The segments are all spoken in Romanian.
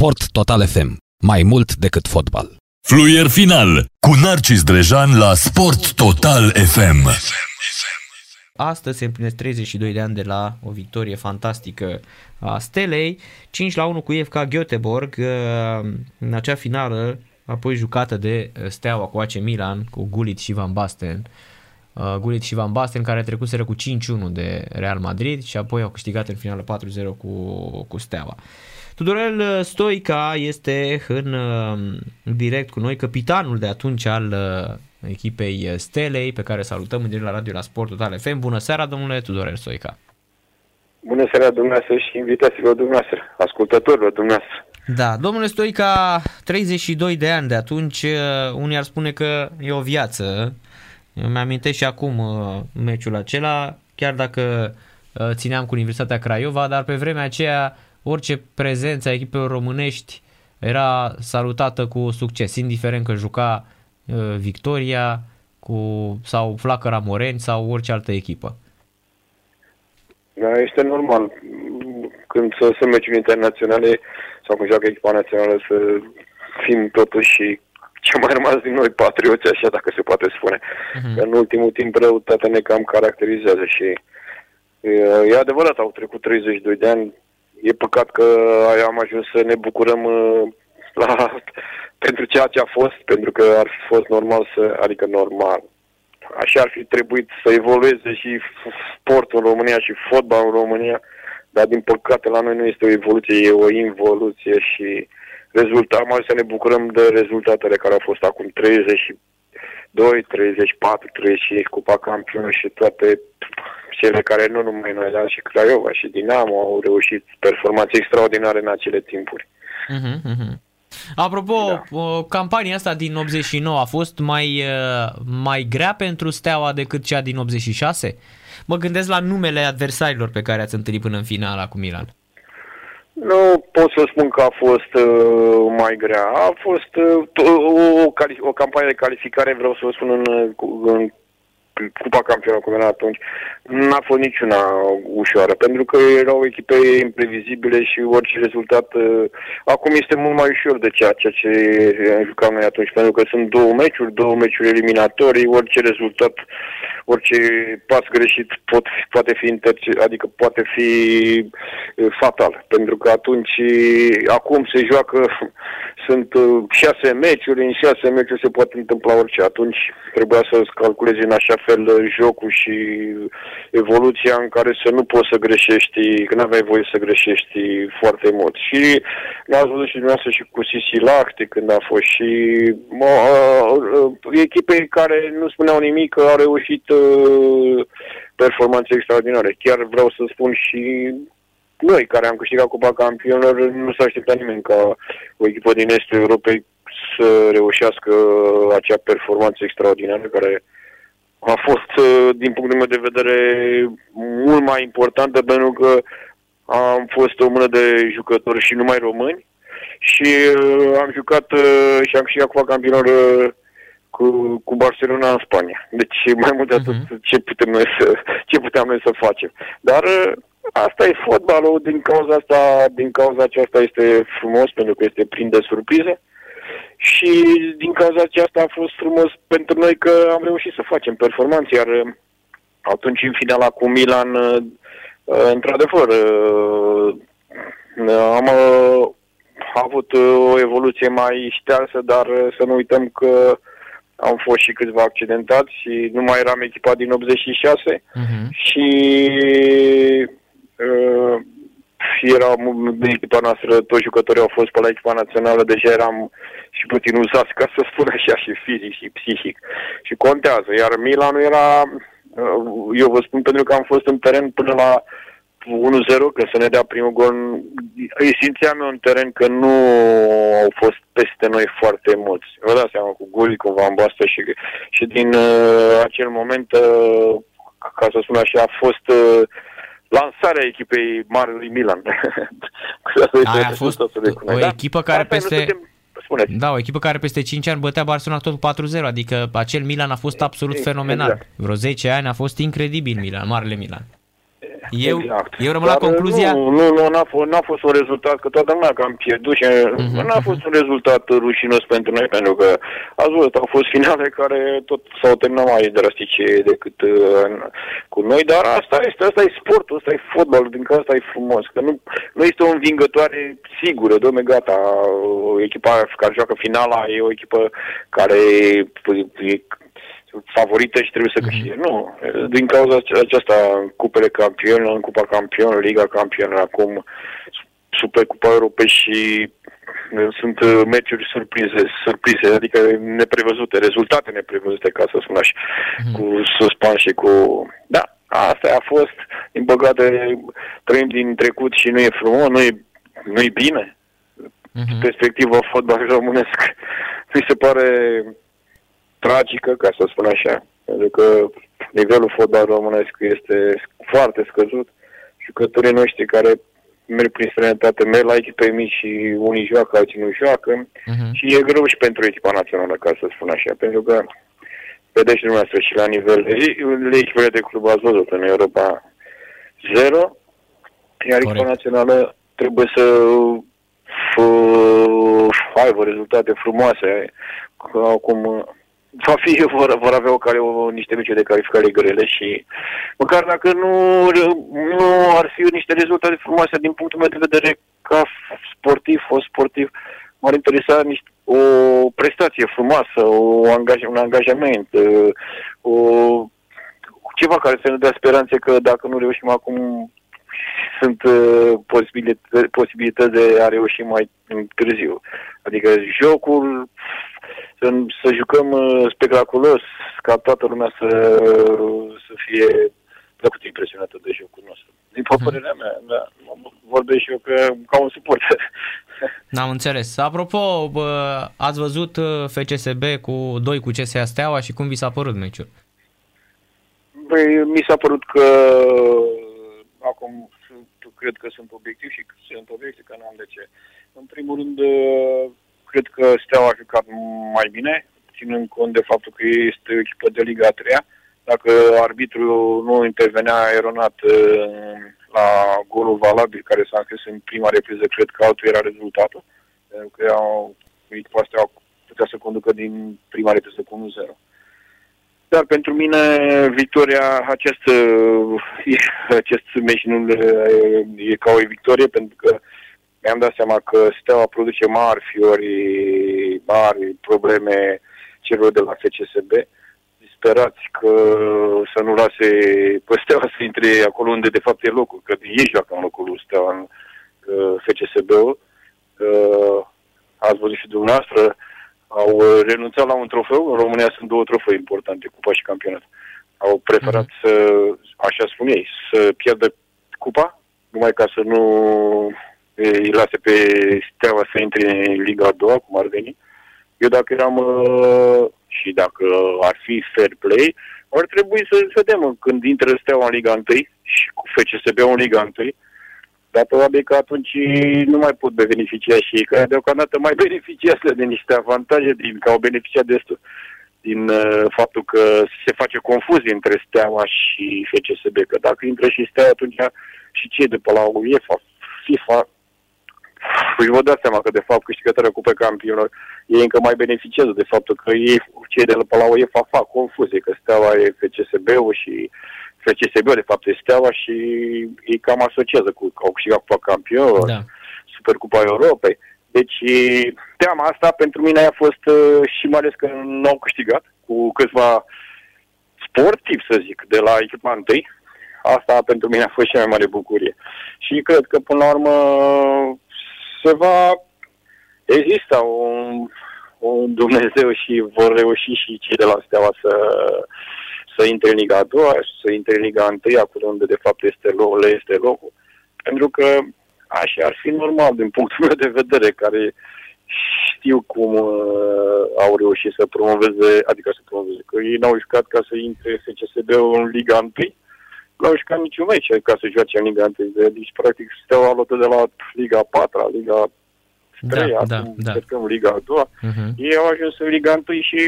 Sport Total FM. Mai mult decât fotbal. Fluier final cu Narcis Drejan la Sport Total FM. Astăzi se împlinesc 32 de ani de la o victorie fantastică a Stelei, 5 la 1 cu FK Göteborg, în acea finală apoi jucată de Steaua cu AC Milan, cu Gullit și Van Basten. Uh, Gullit și Van Basten care trecuseră cu 5-1 de Real Madrid și apoi au câștigat în finală 4-0 cu, cu Steaua. Tudorel Stoica este în direct cu noi, capitanul de atunci al echipei Stelei, pe care salutăm în direct la radio la Sport Total FM. Bună seara, domnule Tudorel Stoica! Bună seara dumneavoastră și invitațiilor dumneavoastră, ascultătorilor dumneavoastră. Da, domnule Stoica, 32 de ani de atunci, unii ar spune că e o viață. Eu mi-amintesc și acum meciul acela, chiar dacă țineam cu Universitatea Craiova, dar pe vremea aceea orice prezență a echipelor românești era salutată cu succes, indiferent că juca uh, Victoria cu, sau Flacăra Moreni sau orice altă echipă. Da, este normal. Când să sunt meciuri internaționale sau când joacă echipa națională să fim totuși ce mai rămas din noi patrioți, așa dacă se poate spune. Uh-huh. Că în ultimul timp răutatea ne cam caracterizează și e adevărat, au trecut 32 de ani, E păcat că am ajuns să ne bucurăm uh, la, pentru ceea ce a fost, pentru că ar fi fost normal să, adică normal, așa ar fi trebuit să evolueze și sportul în România și fotbalul în România, dar din păcate la noi nu este o evoluție, e o involuție și rezultat, mai să ne bucurăm de rezultatele care au fost acum 32, 34, 35 Cupa Campionă și toate cele care nu numai noi, dar și Craiova și Dinamo au reușit performanțe extraordinare în acele timpuri. Uh-huh, uh-huh. Apropo, da. campania asta din 89 a fost mai, mai grea pentru Steaua decât cea din 86? Mă gândesc la numele adversarilor pe care ați întâlnit până în finala cu Milan. Nu pot să spun că a fost uh, mai grea. A fost uh, o, o, o campanie de calificare, vreau să vă spun, în, în Cupa Campionului era atunci, n-a fost niciuna ușoară, pentru că erau echipe imprevizibile și orice rezultat uh, acum este mult mai ușor de ceea, ceea ce jucam noi atunci, pentru că sunt două meciuri, două meciuri eliminatorii, orice rezultat, orice pas greșit pot, poate fi interce, adică poate fi uh, fatal, pentru că atunci, acum se joacă, sunt uh, șase meciuri, în șase meciuri se poate întâmpla orice, atunci trebuia să calculezi în așa fel jocul și evoluția în care să nu poți să greșești, că nu aveai voie să greșești foarte mult. Și l-ați văzut și dumneavoastră și cu Sisi Lahti când a fost și mă, uh, echipe care nu spuneau nimic că au reușit uh, performanțe extraordinare. Chiar vreau să spun și noi care am câștigat Cupa Campionilor, nu s-a așteptat nimeni ca o echipă din Estul Europei să reușească acea performanță extraordinară care a fost, uh, din punctul meu de vedere, mult mai importantă pentru că am fost o mână de jucători și numai români și uh, am jucat uh, și am câștigat Cupa Campionilor cu, cu Barcelona în Spania. Deci mai mult de atât uh-huh. ce putem noi să, ce puteam noi să facem. Dar asta e fotbalul, din cauza asta, din cauza aceasta este frumos pentru că este plin de surprize și din cauza aceasta a fost frumos pentru noi că am reușit să facem performanțe, iar uh, atunci în finala cu Milan, uh, uh, într-adevăr, am avut o evoluție mai ștearsă, dar să nu uităm că am fost și câțiva accidentați și nu mai eram echipat din 86 uh-huh. Mhm. și era de echipa noastră, toți jucătorii au fost pe la echipa națională, deja eram și puțin uzați, ca să spun așa, și fizic și psihic. Și contează. Iar Milan era, uh, eu vă spun pentru că am fost în teren până la 1-0, că să ne dea primul gol. Îi simțeam eu în teren că nu au fost peste noi foarte mulți. Vă dați seama cu Guli, cu Van Basten și, și din uh, acel moment, uh, ca să spun așa, a fost uh, lansarea echipei Marului Milan. Aia a fost o, o da? echipă care Asta peste... Spuneți. Da, o echipă care peste 5 ani bătea Barcelona tot cu 4-0, adică acel Milan a fost absolut e, fenomenal. Exact. Vreo 10 ani a fost incredibil Milan, marele Milan. Eu, exact. eu rămân la Dar, concluzia... Nu, nu, nu n-a, fost, n-a fost un rezultat, că toată lumea că am pierdut și Mhm, n-a fost un rezultat rușinos pentru noi, pentru că ați văzut, au fost finale care tot s-au terminat mai drastice decât uh, cu noi, dar asta este, asta e sportul, asta e fotbalul, din că asta e frumos, că nu, nu este o învingătoare sigură, domne, gata, echipa care joacă finala e o echipă care e favorită și trebuie să câștige. Mm-hmm. Nu. Din cauza aceasta, cupele campion, în Cupa Campion, Liga Campion, acum Super Cupa Europei și sunt meciuri surprize, surprize, adică neprevăzute, rezultate neprevăzute, ca să spun așa, mm-hmm. cu suspans și cu... Da, asta a fost, din păcate, trăim din trecut și nu e frumos, nu e, nu e bine. Mm-hmm. Perspectiva fotbalului românesc mi se pare tragică, ca să spun așa, pentru că nivelul fotbal românesc este foarte scăzut. Jucătorii noștri care merg prin străinătate, merg la echipe mici și unii joacă, alții nu joacă uh-huh. și e greu și pentru echipa națională, ca să spun așa, pentru că vedeți dumneavoastră și la nivel de echipele de club ați văzut în Europa 0, iar echipa națională trebuie să f- aibă rezultate frumoase, acum va fi, vor, vor avea o care, o, niște meciuri de calificare grele și măcar dacă nu, nu ar fi niște rezultate frumoase din punctul meu de vedere ca sportiv, fost sportiv, m-ar interesa niște, o prestație frumoasă, o angaj, un angajament, o, ceva care să ne dea speranțe că dacă nu reușim acum sunt uh, posibilități, posibilități de a reuși mai târziu. Adică jocul să, să jucăm uh, spectaculos, ca toată lumea să, să fie plăcut impresionată de jocul nostru. Din mhm. părerea mea, da, vorbesc și eu că, ca un suporter. N-am înțeles. Apropo, bă, ați văzut uh, FCSB cu 2 cu CSA Steaua și cum vi s-a părut meciul? Băi, mi s-a părut că acum cred că sunt obiectiv și sunt obiectiv că n-am de ce. În primul rând, uh, cred că Steaua a jucat mai bine, ținând cont de faptul că este o echipă de Liga 3 Dacă arbitrul nu intervenea eronat uh, la golul valabil care s-a încris în prima repriză, cred că altul era rezultatul. Pentru că echipa Steaua putea să conducă din prima repriză cu 1-0. Dar pentru mine victoria, acest, acest meci nu e ca o victorie, pentru că mi-am dat seama că Steaua produce mari fiori, mari probleme celor de la FCSB, disperați că să nu lase pe Steaua să intre acolo unde de fapt e locul, că ei joacă în locul lui Steaua în FCSB-ul. Ați văzut și dumneavoastră, au renunțat la un trofeu. În România sunt două trofee importante, cupa și campionat. Au preferat uh-huh. să, așa spun ei, să pierdă cupa, numai ca să nu îi lase pe Steaua să intre în Liga a doua, cum ar veni. Eu dacă eram uh, și dacă ar fi fair play, ar trebui să vedem când intră Steaua în Liga 1 și cu FCSB în Liga 1, dar probabil că atunci nu mai pot beneficia și ei, care deocamdată mai beneficiază de niște avantaje din că au beneficiat destul din uh, faptul că se face confuzie între Steaua și FCSB, că dacă intră și Steaua, atunci și cei de pe la UEFA, FIFA, Păi vă dați seama că, de fapt, câștigătoarea Cupei Campionilor, ei încă mai beneficiază de faptul că ei, cei de la UEFA fac confuzie, că Steaua e FCSB-ul și FCSB, de fapt, e Steaua și ei cam asociază cu, au câștigat Cupa Campionilor, da. Supercupa Europei. Deci, teama asta pentru mine a fost uh, și mai ales că nu au câștigat cu câțiva sportivi, să zic, de la echipa întâi. Asta pentru mine a fost și mai mare bucurie. Și cred că, până la urmă, se va exista un, un Dumnezeu și vor reuși și cei de la Steaua să, să intre în Liga a doua, să intre în Liga a întâia, acolo unde de fapt este locul, le este locul. Pentru că așa ar fi normal din punctul meu de vedere, care știu cum uh, au reușit să promoveze, adică să promoveze, că ei n-au jucat ca să intre FCSB-ul în Liga 1, n-au jucat niciun meci ca să joace în Liga 1. Deci, practic, steaua luată de la Liga 4, Liga 3, da, acum da, da. Liga 2. Uh-huh. Ei au ajuns în Liga 1 și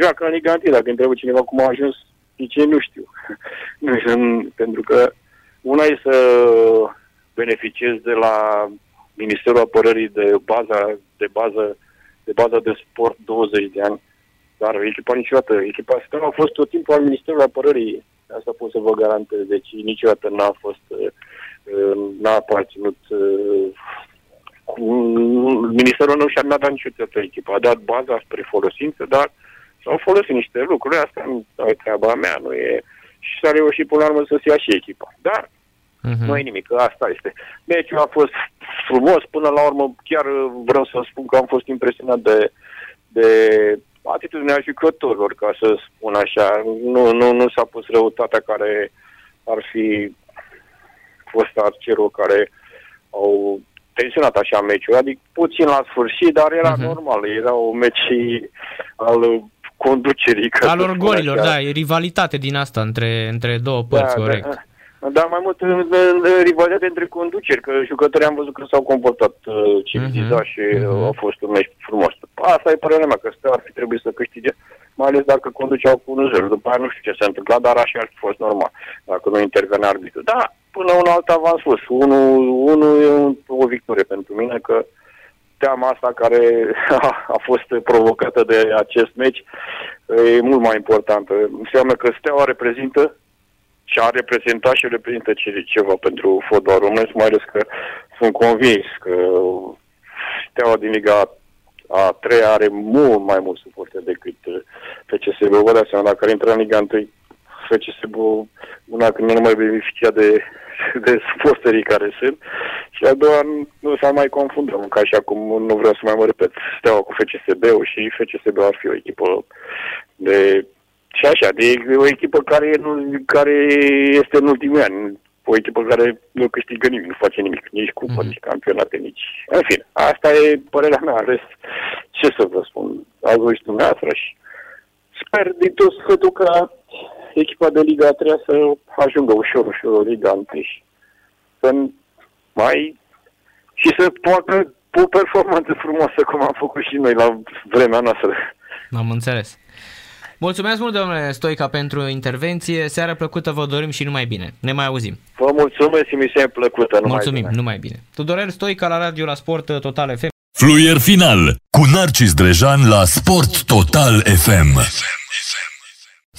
joacă în Liga 1. Dacă întreabă cineva cum a ajuns, zice, nu știu. nu știu, pentru că Una e să beneficiezi de la Ministerul Apărării de baza de bază de baza de sport 20 de ani, dar echipa niciodată, echipa Steaua a fost tot timpul al Ministerului Apărării, asta pot să vă garantez, deci niciodată n-a fost, uh, n-a aparținut uh, Ministerul nu și-a dat niciodată echipa, a dat baza spre folosință, dar s-au folosit niște lucruri, asta nu e treaba mea, nu e... Și s-a reușit până la urmă să se ia și echipa. Dar uh-huh. nu e nimic, asta este. Meciul a fost frumos, până la urmă chiar vreau să spun că am fost impresionat de, de atitudinea jucătorilor, ca să spun așa. Nu, nu, nu s-a pus răutatea care ar fi fost arcerul care au tensionat așa meciul, adică puțin la sfârșit, dar era uh-huh. normal, era o meci al conducerii. Al orgolilor, da, e rivalitate din asta între, între două părți, da, corect. Da. Dar mai mult în, în, în rivalitate între conduceri, că jucătorii am văzut că s-au comportat uh, civilizat uh-huh. și uh, a fost un meci frumos. Asta e părerea mea, că Steaua ar fi trebuit să câștige, mai ales dacă conduceau cu 1-0. După aia nu știu ce s-a întâmplat, dar așa ar fi fost normal, dacă nu intervenea arbitru. Da, până una alta v-am spus, unul, unul e un, o victorie pentru mine, că teama asta care a, a fost provocată de acest meci e mult mai importantă. Înseamnă că Steaua reprezintă și a reprezentat și reprezintă ceva pentru fotbal românesc, mai ales că sunt convins că Steaua din Liga a treia are mult mai mult suporte decât FCSB. Vă dați seama, dacă ar intra în Liga 1, FCSB, una când nu mai beneficia de, de suporterii care sunt, și a doua nu s-ar mai confundăm, ca și acum nu vreau să mai mă repet, Steaua cu FCSB-ul și FCSB ar fi o echipă de și așa, de o echipă care, nu, care este în ultimii ani, o echipă care nu câștigă nimic, nu face nimic, nici cupă, mm-hmm. nici campionate, nici... În fine, asta e părerea mea, ales ce să vă spun, ați și dumneavoastră și sper din tot sfătul ca echipa de Liga 3 să ajungă ușor, ușor Liga 1 și să mai... și să poată o performanță frumoasă cum am făcut și noi la vremea noastră. Am înțeles. Mulțumesc mult, domnule Stoica, pentru intervenție. Seara plăcută vă dorim și numai bine. Ne mai auzim. Vă mulțumesc și mi se plăcută. Numai Mulțumim, bine. numai bine. Tudorel Stoica la Radio la Sport Total FM. Fluier final cu Narcis Drejan la Sport Total FM.